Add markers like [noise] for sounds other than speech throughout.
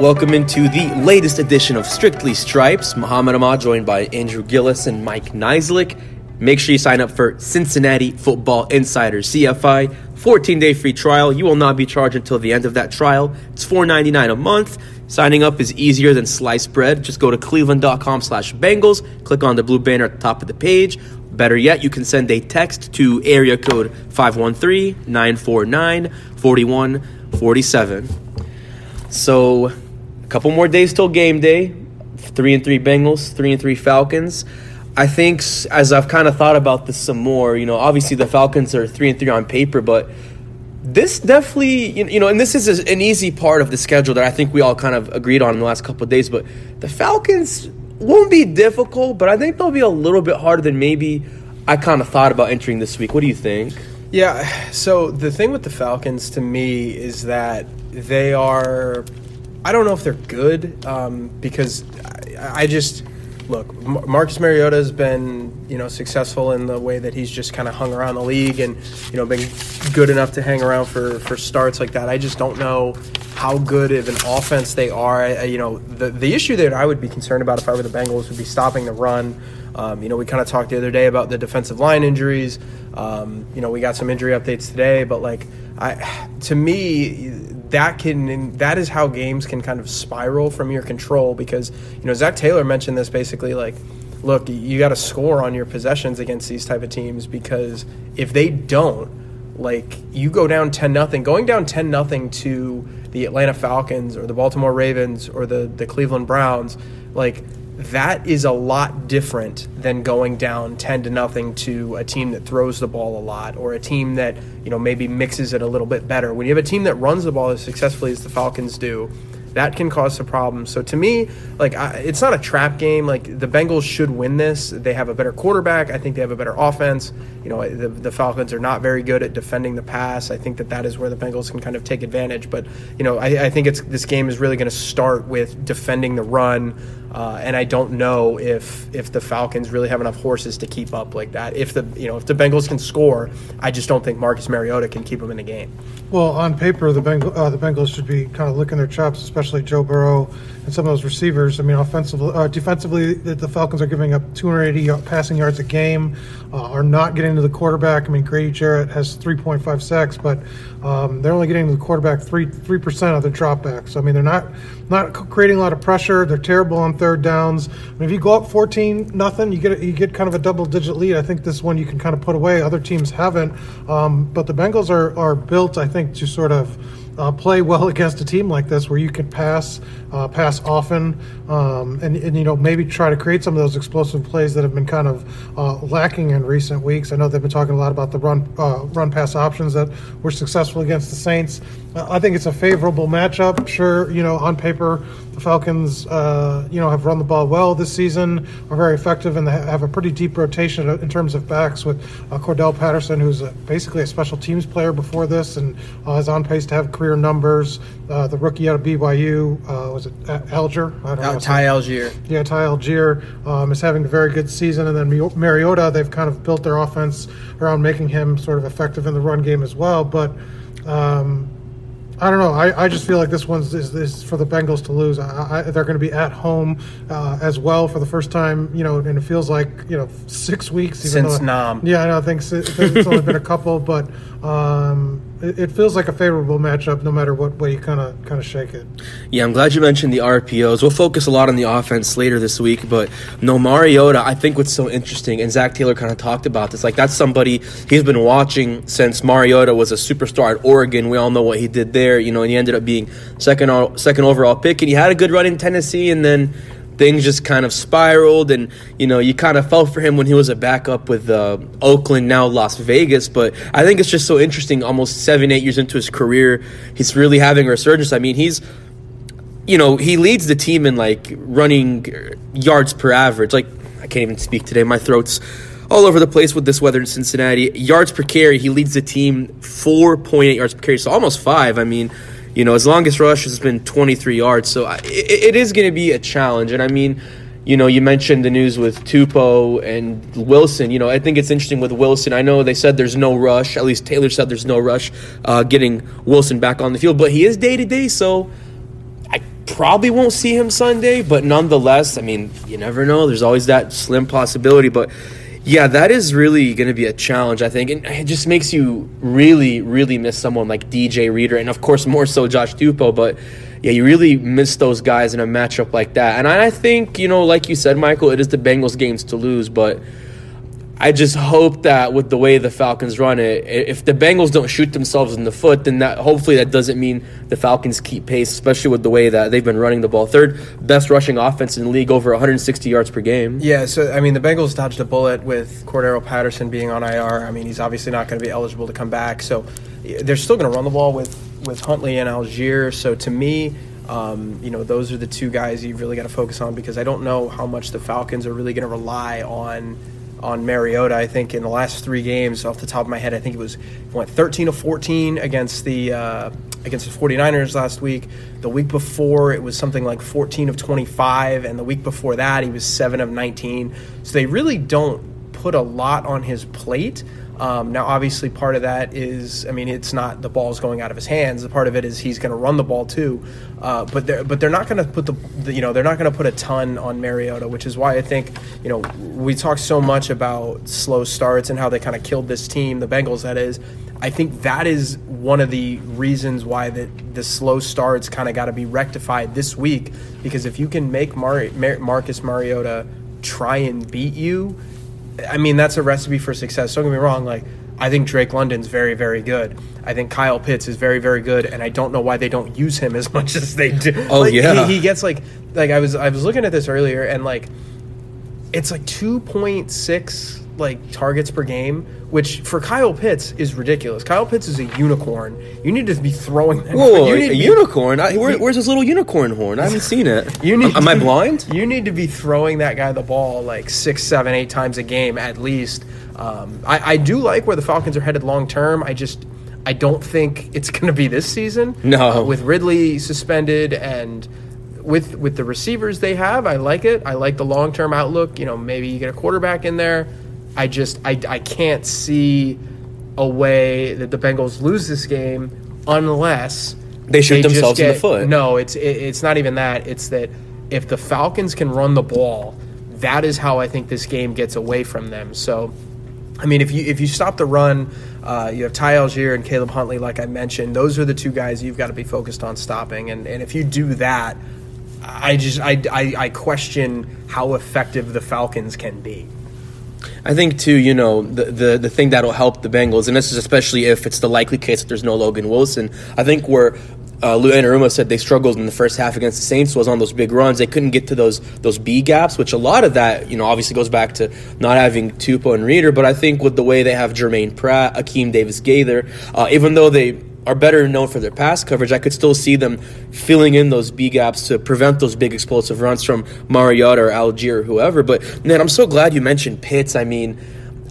Welcome into the latest edition of Strictly Stripes. Mohammad Ahmad joined by Andrew Gillis and Mike Niziolek. Make sure you sign up for Cincinnati Football Insider CFI 14 day free trial. You will not be charged until the end of that trial. It's $4.99 a month. Signing up is easier than sliced bread. Just go to cleveland.com slash Bengals, click on the blue banner at the top of the page. Better yet, you can send a text to area code 513 949 4147. So, couple more days till game day. Three and three Bengals, three and three Falcons. I think as I've kind of thought about this some more, you know, obviously the Falcons are three and three on paper, but this definitely, you know, and this is an easy part of the schedule that I think we all kind of agreed on in the last couple of days. But the Falcons won't be difficult, but I think they'll be a little bit harder than maybe I kind of thought about entering this week. What do you think? Yeah. So the thing with the Falcons to me is that they are. I don't know if they're good um, because I, I just look, Marcus Mariota has been, you know, successful in the way that he's just kind of hung around the league and, you know, been good enough to hang around for, for starts like that. I just don't know how good of an offense they are. I, you know, the, the issue that I would be concerned about if I were the Bengals would be stopping the run. Um, you know, we kind of talked the other day about the defensive line injuries. Um, you know, we got some injury updates today, but like, I, to me, that can that is how games can kind of spiral from your control because you know Zac Taylor mentioned this basically like look you got to score on your possessions against these type of teams because if they don't like you go down 10 nothing going down 10 nothing to the Atlanta Falcons or the Baltimore Ravens or the the Cleveland Browns like that is a lot different than going down 10 to nothing to a team that throws the ball a lot or a team that you know maybe mixes it a little bit better when you have a team that runs the ball as successfully as the falcons do that can cause some problems. So to me, like I, it's not a trap game. Like the Bengals should win this. They have a better quarterback. I think they have a better offense. You know, the, the Falcons are not very good at defending the pass. I think that that is where the Bengals can kind of take advantage. But you know, I, I think it's this game is really going to start with defending the run. Uh, and I don't know if if the Falcons really have enough horses to keep up like that. If the you know if the Bengals can score, I just don't think Marcus Mariota can keep them in the game. Well, on paper, the Bengal, uh, the Bengals should be kind of licking their chops, especially Joe Burrow and some of those receivers. I mean, offensively, uh, defensively, the, the, Falcons are giving up 280 passing yards a game, uh, are not getting to the quarterback. I mean, Grady Jarrett has 3.5 sacks, but um, they're only getting to the quarterback three three percent of the dropbacks. I mean, they're not not creating a lot of pressure. They're terrible on third downs. I mean, if you go up 14 nothing, you get you get kind of a double digit lead. I think this one you can kind of put away. Other teams haven't, um, but the Bengals are are built, I think, to sort of uh, play well [laughs] against a team like this where you can pass, uh, pass often, um, and, and, you know maybe try to create some of those explosive plays that have been kind of uh, lacking in recent weeks. I know they've been talking a lot about the run uh, run pass options that were successful against the Saints. I think it's a favorable matchup. Sure, you know on paper the Falcons, uh, you know, have run the ball well this season, are very effective, and they have a pretty deep rotation in terms of backs with uh, Cordarrelle Patterson, who's a, basically a special teams player before this, and uh, is on pace to have career numbers. Uh, the rookie out of BYU uh, was it Allgeier? I don't know. Ty Allgeier. Yeah, Ty Allgeier um, is having a very good season, and then Mariota, they've kind of built their offense around making him sort of effective in the run game as well, but. Um, I don't know. I, I just feel like this one's is, is for the Bengals to lose. I, I, they're going to be at home uh, as well for the first time, you know, and it feels like you know six weeks since though, Nam. Yeah, I know. I think it's only been a couple, [laughs] but um, it, it, feels like a favorable matchup no matter what way you kind of kind of shake it. Yeah, I'm glad you mentioned the RPOs. We'll focus a lot on the offense later this week, but no Mariota. I think what's so interesting, and Zac Taylor kind of talked about this. Like that's somebody he's been watching since Mariota was a superstar at Oregon. We all know what he did there, you know, and he ended up being second second overall pick, and he had a good run in Tennessee, and then things just kind of spiraled and you know you kind of felt for him when he was a backup with uh, oakland now las vegas but i think it's just so interesting almost seven eight years into his career he's really having a resurgence i mean he's you know he leads the team in like running yards per average like i can't even speak today my throat's all over the place with this weather in Cincinnati. Yards per carry, he leads the team 4.8 yards per carry, so almost five. I mean, you know, his longest rush has been 23 yards, so it, it is going to be a challenge. And I mean, you know, you mentioned the news with Tupou and Wilson. You know, I think it's interesting with Wilson. I know they said there's no rush. At least Taylor said there's no rush uh, getting Wilson back on the field, but he is day to day, so I probably won't see him Sunday, but nonetheless, I mean, you never know. There's always that slim possibility, but yeah, that is really going to be a challenge, I think. And it just makes you really, really miss someone like DJ Reader, and of course, more so Josh Tupou. But yeah, you really miss those guys in a matchup like that. And I think, you know, like you said, Michael, it is the Bengals' games to lose, but I just hope that with the way the Falcons run it, if the Bengals don't shoot themselves in the foot, then that hopefully that doesn't mean the Falcons keep pace, especially with the way that they've been running the ball. Third best rushing offense in the league, over 160 yards per game. Yeah, so I mean the Bengals dodged a bullet with Cordarrelle Patterson being on IR. I mean he's obviously not going to be eligible to come back, so they're still going to run the ball with with Huntley and Allgeier. So to me. Um, you know, those are the two guys you've really got to focus on because I don't know how much the Falcons are really going to rely on on Mariota. I think in the last three games, off the top of my head, I think it was went 13 of 14 against the uh, against the 49ers last week. The week before, it was something like 14 of 25, and the week before that, he was 7 of 19. So they really don't put a lot on his plate. Um, now, obviously, part of that is, I mean, it's not the ball's going out of his hands. Part of it is he's going to run the ball too, uh, but they're but they're not going to put the, the, you know they're not going to put a ton on Mariota, which is why I think you know we talk so much about slow starts and how they kind of killed this team, the Bengals. That is, I think that is one of the reasons why the the slow starts kind of got to be rectified this week because if you can make Mar- Mar- Marcus Mariota try and beat you I mean, that's a recipe for success. Don't get me wrong. Like, I think Drake London's very, very good. I think Kyle Pitts is very, very good, and I don't know why they don't use him as [laughs] much as they do. Oh like, yeah, he, he, gets like, like I was, I was looking at this earlier, and like, it's like two point six like targets per game, which for Kyle Pitts is ridiculous. Kyle Pitts is a unicorn. You need to be throwing. That. Whoa, you need a be, unicorn? I, where, where's his little unicorn horn? I haven't seen it. [laughs] You need. Am I blind? You need to be throwing that guy the ball like six, seven, eight times a game at least. Um, I, I do like where the Falcons are headed long term. I just. I don't think it's [laughs] going to be this season. No, uh, with Ridley suspended and with with the receivers they have, I like it. I like the long term outlook. You know, maybe you get a quarterback in there. I just I, I can't see a way that the Bengals lose this game unless they shoot they themselves get, in the foot. No, it's it, it's not even that. It's that if the Falcons can run the ball, that is how I think this game gets away from them. So. I mean, if you if you stop the run, uh, you have Ty Allgeier and Caleb Huntley, like I mentioned. Those are the two guys you've got to be focused on stopping. And, and if you do that, I just I, I, I question how effective the Falcons can be. I think too, you know, the, the the thing that'll help the Bengals, and this is especially if it's the likely case that there's no Logan Wilson. I think where uh, Lou Anarumo said they struggled in the first half against the Saints was on those big runs. They couldn't get to those those B gaps, which a lot of that, you know, obviously goes back to not having Tupou and Reader. But I think with the way they have Germaine Pratt, Akeem Davis Gaither, uh, even though they are better known for their pass coverage, I could still see them filling in those B gaps to prevent those big explosive runs from Mariota or Allgeier or whoever. But man, I'm so glad you mentioned Pitts. I mean,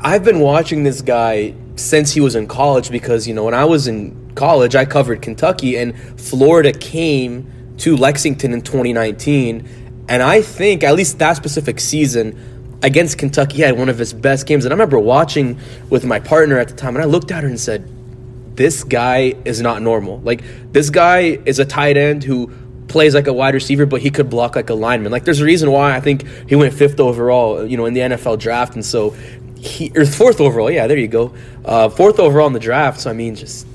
I've been watching this guy since he was in college because you know when I was in college, I covered Kentucky and Florida came to Lexington in 2019, and I think at least that specific season against Kentucky he had one of his best games. And I remember watching with my partner at the time, and I looked at her and said this guy is not normal. Like this guy is a tight end who plays like a wide receiver, but he could block like a lineman. Like there's a reason why I think he went fifth overall, you know, in the NFL draft, and so he or fourth overall. Yeah, there you go, uh, fourth overall in the draft. So I mean, just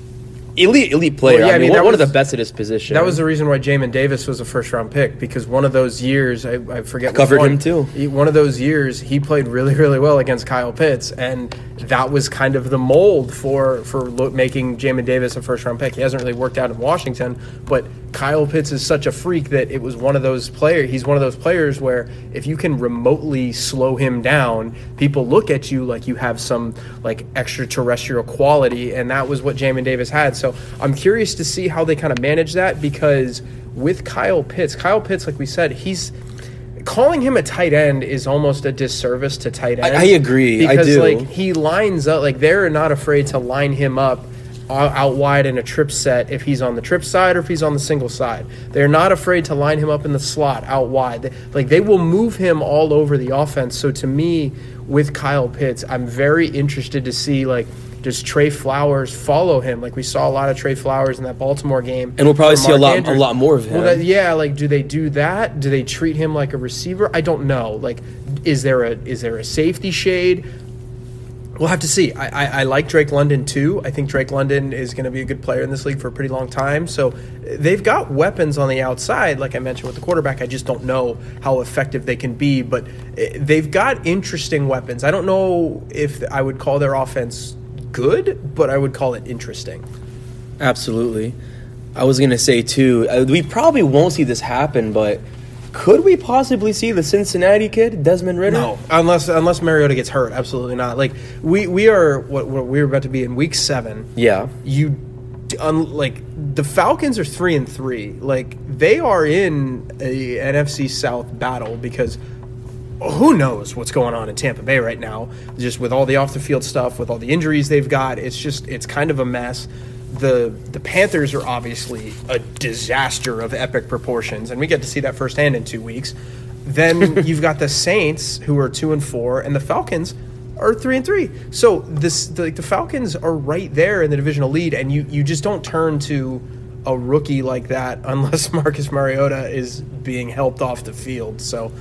elite elite player. Well, yeah, I mean, I mean one, was, of the best at his position. That was the reason why Jamin Davis was a first round pick because one of those years I, I forget I covered one, him too. One of those years he played really really well against Kyle Pitts and that was kind of the mold for for making Jamin Davis a first round pick. He hasn't really worked out in Washington, but Kyle Pitts is such a freak that it was one of those players. He's one of those players where if you can remotely slow him down, people look at you like you have some like extraterrestrial quality, and that was what Jamin Davis had. So I'm curious to see how they kind of manage that because with Kyle Pitts, Kyle Pitts, like we said, he's calling him a tight end is almost a disservice to tight end. I, I agree. Because I do. like he lines up, like they're not afraid to line him up out wide in a trip set if he's on the trip side or if he's on the single side. They're not afraid to line him up in the slot out wide. Like they will move him all over the offense. So to me, with Kyle Pitts, I'm very interested to see like Does Tre Flowers follow him? Like we saw a lot of Tre Flowers in that Baltimore game, And we'll probably see a lot- a lot more of Well, him. that- yeah, like do they do that? Do they treat him like a receiver? I don't know. Like, is there a is there a safety shade? We'll have to see. I, I, I like Drake London too. I think Drake London is going to be a good player in this league for a pretty long time. So they've got weapons on the outside, like I mentioned with the quarterback. I just don't know how effective they can be, but eh, they've got interesting weapons. I don't know if I would call their offense good, but I would call it interesting. Absolutely. I was gonna say too. Uh, we probably won't see this happen, but could we possibly see the Cincinnati kid Desmond Ridder? No, unless unless Mariota gets hurt, absolutely not. Like we we are what, what we're about to be in week seven. Yeah. you un, like the Falcons are three and three. Like they are in a NFC South battle because who knows what's going on in Tampa Bay right now? Just with all the off the field stuff, with all the injuries they've got, it's just it's kind of a mess. The the Panthers are obviously a disaster of epic proportions, and we get to see that firsthand in two weeks. Then [laughs] you've got the Saints who are two and four, and the Falcons are three and three. So this the, like the Falcons are right there in the divisional lead, and you you just don't turn to a rookie like that unless [laughs] Marcus Mariota is being helped off the field. So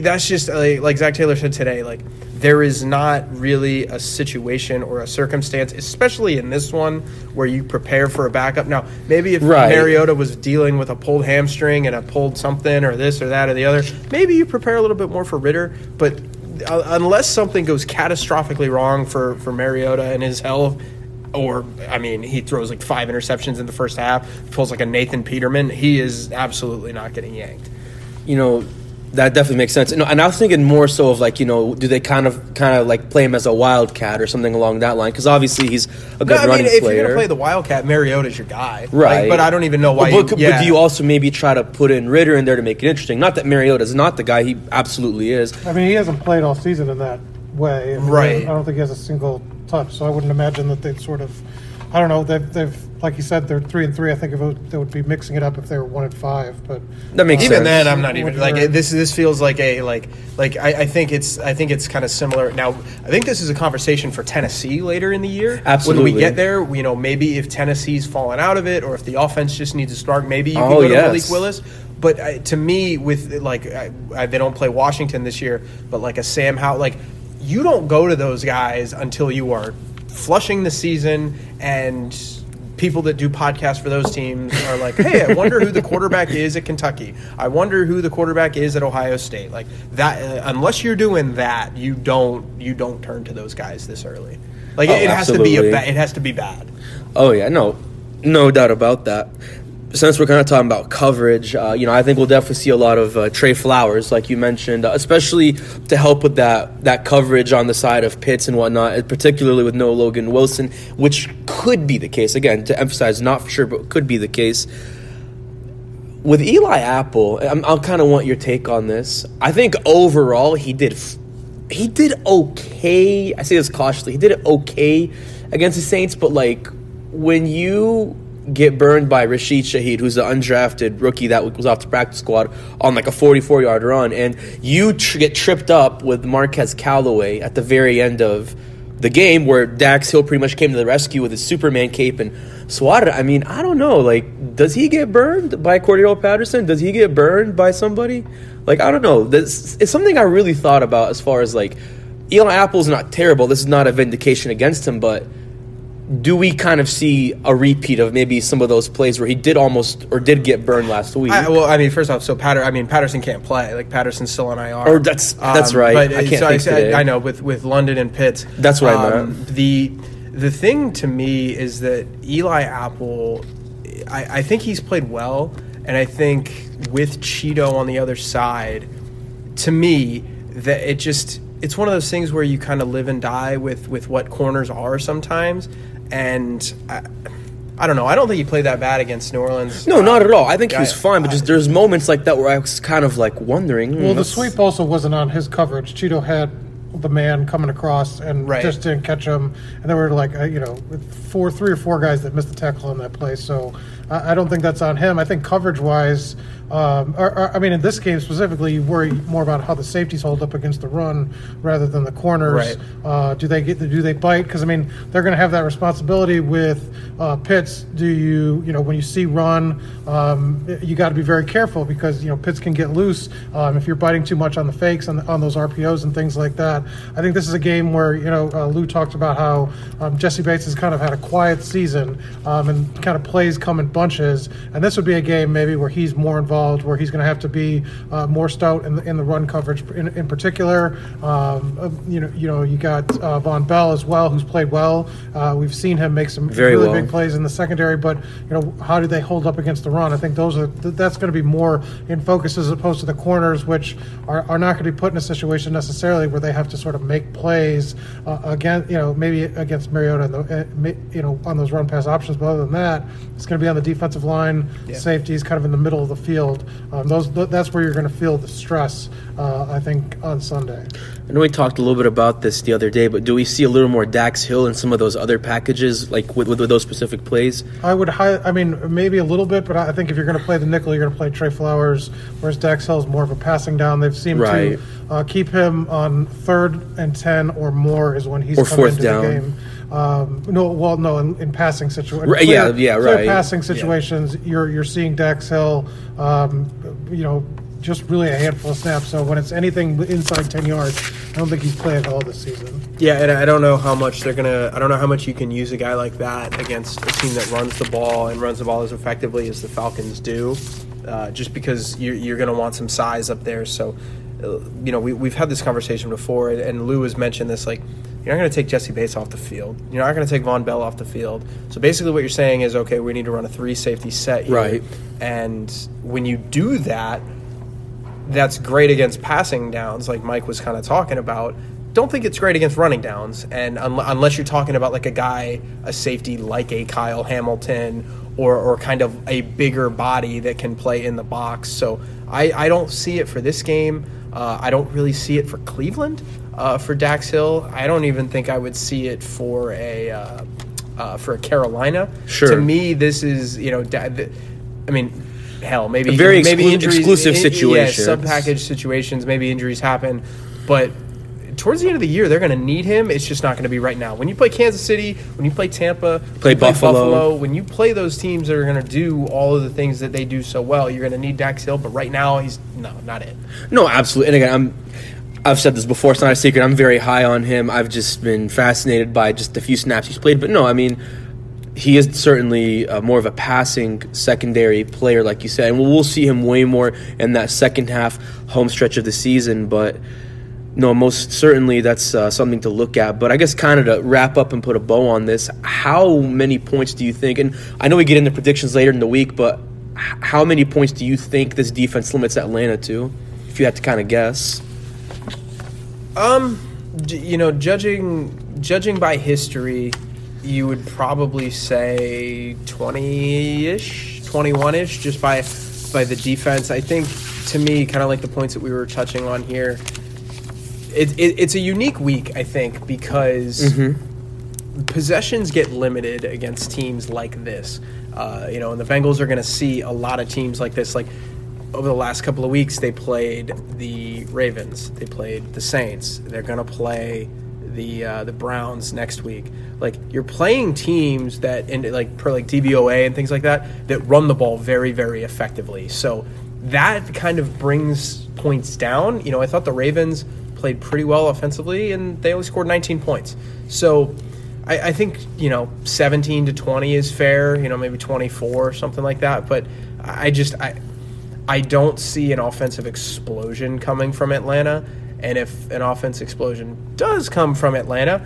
that's just like, like Zac Taylor said today. Like there is not really a situation or a circumstance, especially in this one, where you prepare for a backup. Now, maybe if Right. Mariota was dealing with a pulled hamstring and a pulled something or this or that or the other, maybe you prepare a little bit more for Ridder. But uh, unless something goes catastrophically wrong for for Mariota and his health. Or, I mean, he throws like five interceptions in the first half, pulls like a Nathan Peterman. He is absolutely not getting yanked. you know that definitely makes sense. And, and I was thinking more so of like you know, do they kind of kind of like play him as a wildcat or something along that line? Because obviously he's a good No, I running mean, if player. you're gonna play the Wildcat, Mariota's your guy, Right. Like, but I don't even know why. But, you, but yeah. do you also maybe try to put in Ridder in there to make it interesting? Not that Mariota's not the guy; he absolutely is. I mean, he hasn't played all season in that way. I mean, Right. I don't think he has a single touch, so I wouldn't imagine that they'd sort of. I don't know. They've, they've like you said, they're three and three. I think if it, they would be mixing it up if they were one and five. But That makes even sense. then, I'm not even like you- this. This feels like a like like I, I think it's I think it's kind of similar. Now, I think this is a conversation for Tennessee later in the year. Absolutely. When we get there, you know, maybe if Tennessee's fallen out of it, or if the offense just needs a start, maybe you can Oh, go to yes. Malik Willis. But uh, to me, with like I, I, they don't play Washington this year, but like a Sam Howell, like you don't go to those guys until you are flushing the season and people that do podcasts for those teams are like, "Hey, I wonder who the quarterback [laughs] is at Kentucky. I wonder who the quarterback is at Ohio State." Like that, uh, unless you're doing that, you don't you don't turn to those guys this early. Like Oh, it has to be a ba- it has to be bad. Oh yeah, no, no doubt about that. Since we're kind of talking about coverage, uh, you know, I think we'll definitely see a lot of uh, Tre Flowers, like you mentioned, uh, especially to help with that that coverage on the side of Pitts and whatnot, particularly with no Logan Wilson, which could be the case. Again, to emphasize, not for sure, but could be the case. With Eli Apple, I'm, I'll kind of want your take on this. I think overall he did he did okay. I say this cautiously. He did it okay against the Saints, but like when you get burned by Rashid Shaheed, who's the undrafted rookie that was off the practice squad on like a 44 yard run, and you tr- get tripped up with Marquez Callaway at the very end of the game where Dax Hill pretty much came to the rescue with his Superman cape and swatted. I mean, I don't know. Like, does he get burned by Cordarrelle Patterson? Does he get burned by somebody? Like, I don't know. This it's something I really thought about as far as like Eli Apple's not terrible. This is not a vindication against him, but do we kind of see a repeat of maybe some of those plays where he did almost or did get burned last week? I, well, I mean, first off, so Patter, I mean, Patterson can't play. Like Patterson's still on IR. Or that's- that's um, right. But, I can't so today. I know with with London and Pitts. That's what I um, meant. The the thing to me is that Eli Apple, I, I think he's played well, and I think with Chido on the other side, to me that it just it's one of those things where you kind of live and die with with what corners are sometimes, and. I, I don't know. I don't think he played that bad against New Orleans. no, not at all. I think he was fine, but just there's moments like that where I was kind of like wondering. well, the what's- sweep also wasn't on his coverage. Chido had the man coming across and Right. just didn't catch him. And there were like uh, you know four, three or four guys that missed the tackle on that play. So I, I don't think that's on him. I think coverage wise, um, or, or, I mean in this game specifically, you worry more about how the safeties hold up against the run rather than the corners. Right. Uh, do they get do they bite? Because I mean they're going to have that responsibility with uh, Pitts. Do you you know when you see run, um, you got to be very careful because you know Pitts can get loose um, if you're biting too much on the fakes on, on those RPOs and things like that. I think this is a game where you know uh, Lou talked about how um, Jessie Bates has kind of had a quiet season um, and kind of plays come in bunches, and this would be a game maybe where he's more involved, where he's going to have to be uh, more stout in the, in the run coverage in, in particular. Um, uh, you know, you know, you got uh, Vonn Bell as well, who's played well. Uh, we've seen him make some Very really well. big plays in the secondary, but you know, how do they hold up against the run? I think those are that's going to be more in focus as opposed to the corners, which are, are not going to be put in a situation necessarily where they have to sort of make plays uh, again, you know, maybe against Mariota, and the, uh, you know, on those run pass options. But other than that, it's going to be on the defensive line, Yeah. safeties, kind of in the middle of the field. Um, those th- that's where you're going to feel the stress. Uh, I think on Sunday. I know we talked a little bit about this the other day, but do we see a little more Dax Hill in some of those other packages, like with, with, with those specific plays? I would high, I mean, maybe a little bit, but I think if you're going to play the nickel, you're going to play Tre Flowers, whereas Dax Hill is more of a passing down. They've seemed Right. to uh, keep him on third and 10 or more is when he's Or come fourth into down. the game. Um, no, well, no, in, in passing situations. Right, yeah, yeah, right. passing situations, you're you're seeing Dax Hill, um, you know, just really a handful of snaps. So when it's anything inside 10 yards, I don't think he's playing all this season. Yeah, and I don't know how much they're gonna. I don't know how much you can use a guy like that against a team that runs the ball and runs the ball as effectively as the Falcons do. Uh, just because you're, you're going to want some size up there. So, you know, we, we've had this conversation before, and, and Lou has mentioned this. Like, you're not going to take Jessie Bates off the field. You're not going to take Vonn Bell off the field. So basically, what you're saying is, okay, we need to run a three safety set here. Right. And when you do that, that's great against passing downs, like Mike was kind of talking about. Don't think it's great against running downs, and un- unless you're talking about like a guy, a safety like a Kyle Hamilton, or or kind of a bigger body that can play in the box. So I, I don't see it for this game. Uh, I don't really see it for Cleveland. Uh, for Dax Hill, I don't even think I would see it for a uh, uh, for a Carolina. Sure. To me, this is you know, da- th- I mean, hell, maybe A very maybe exclu- injuries, exclusive i- i- situations. Yeah, sub package situations. Maybe injuries happen, but towards the end of the year, they're going to need him. It's just not going to be right now. When you play Kansas City, when you play Tampa, when Play you Buffalo. when you play those teams that are going to do all of the things that they do so well, you're going to need Dax Hill. But right now, he's no, not it. No, absolutely. And again, I'm. I've said this before. It's not a secret. I'm very high on him. I've just been fascinated by just the few snaps he's played. But no, I mean, he is certainly uh, more of a passing secondary player, like you said, and we'll, we'll see him way more in that second half home stretch of the season. But no, most certainly that's uh, something to look at. But I guess kind of to wrap up and put a bow on this, how many points do you think? And I know we get into predictions later in the week, but how many points do you think this defense limits Atlanta to? If you had to kind of guess. Um, you know, judging judging by history, you would probably say twenty ish, twenty one ish, just by by the defense. I think to me, kind of like the points that we were touching on here, it, it, it's a unique week. I think because possessions get limited against teams like this. Uh, you know, and the Bengals are going to see a lot of teams like this. Like over the last couple of weeks, they played the Ravens, they played the Saints. They're going to play the uh, the Browns next week. Like you're playing teams that, and like per like DVOA and things like that, that run the ball very very effectively. So that kind of brings points down. You know, I thought the Ravens played pretty well offensively, and they only scored 19 points. So I, I think you know 17 to 20 is fair. You know, maybe 24 or something like that. But I just I I don't see an offensive explosion coming from Atlanta. And if an offense explosion does come from Atlanta,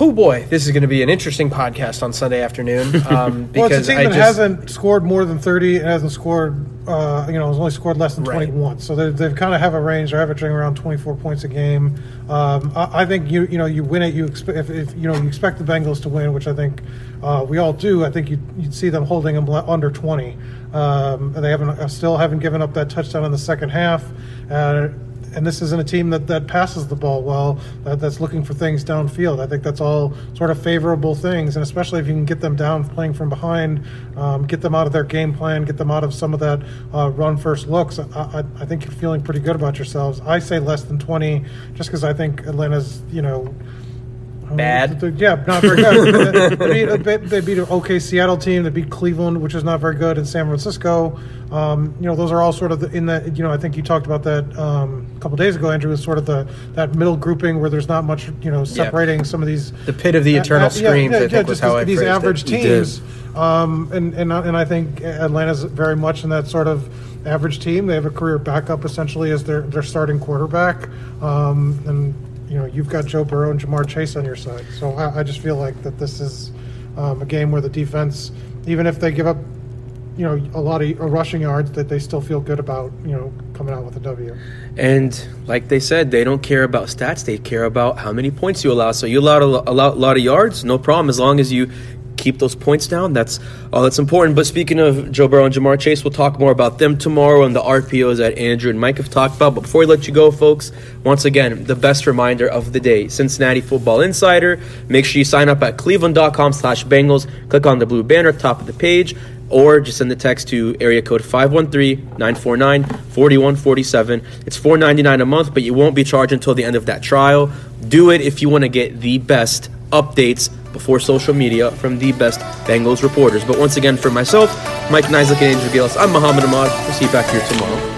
oh boy, this is going to be an interesting podcast on Sunday afternoon. [laughs] Um, Well, because it's a team I that just, hasn't scored more than 30 and hasn't scored, uh, you know, has only scored less than Right. 21. So they they kind of have a range. They're averaging around 24 points a game. Um, I, I think you you know you win it. You expect if, if you know you expect the Bengals to win, which I think uh, we all do. I think you you'd see them holding them under 20. Um, and they haven't uh, still haven't given up that touchdown in the second half. Uh, and this isn't a team that, that passes the ball well, that, that's looking for things downfield. I think that's all sort of favorable things, and especially if you can get them down playing from behind, um, get them out of their game plan, get them out of some of that uh, run first looks. I, I, I think you're feeling pretty good about yourselves. I say less than 20, just because I think Atlanta's, you know, Bad. uh, Yeah, not very good. they, beat, they beat- an okay Seattle team. They beat Cleveland, which is not very good, and San Francisco. Um, you know, those are all sort of the, in that. You know, I think you talked about that um, couple days ago, Andrew. was sort of the that middle grouping where there's not much, you know, separating some of these. The pit of the eternal Uh, screams, yeah, I think, yeah, was just how these, I these phrased it. average teams. Um, and, and and I think Atlanta's very much in that sort of average team. They have a career backup essentially as their their starting quarterback. Um, and you know you've got Joe Burrow and Ja'Marr Chase on your side. So I, I just feel like that this is um, a game where the defense, even if they give up, you know, a lot of uh, rushing yards, that they still feel good about you know coming out with a W. And like they said, they don't care about stats. They care about how many points you allow. So you allow a lo- a lot, lot of yards, no problem. As long as you keep those points down, that's all that's important. But speaking of Joe Burrow and Ja'Marr Chase, we'll talk more about them tomorrow and the RPOs that Andrew and Mike have talked about. But before we let you go, folks, once again, the best reminder of the day, Cincinnati Football Insider. Make sure you sign up at cleveland.com slash Bengals. Click on the blue banner, top of the page or just send the text to area code 513-949-4147 it's $4.99 a month but you won't be charged until the end of that trial. Do it if you want to get the best updates before social media from the best bengals reporters. But once again for myself mike Niziolek and andrew gillis i'm mohammad ahmad. We'll see you back here tomorrow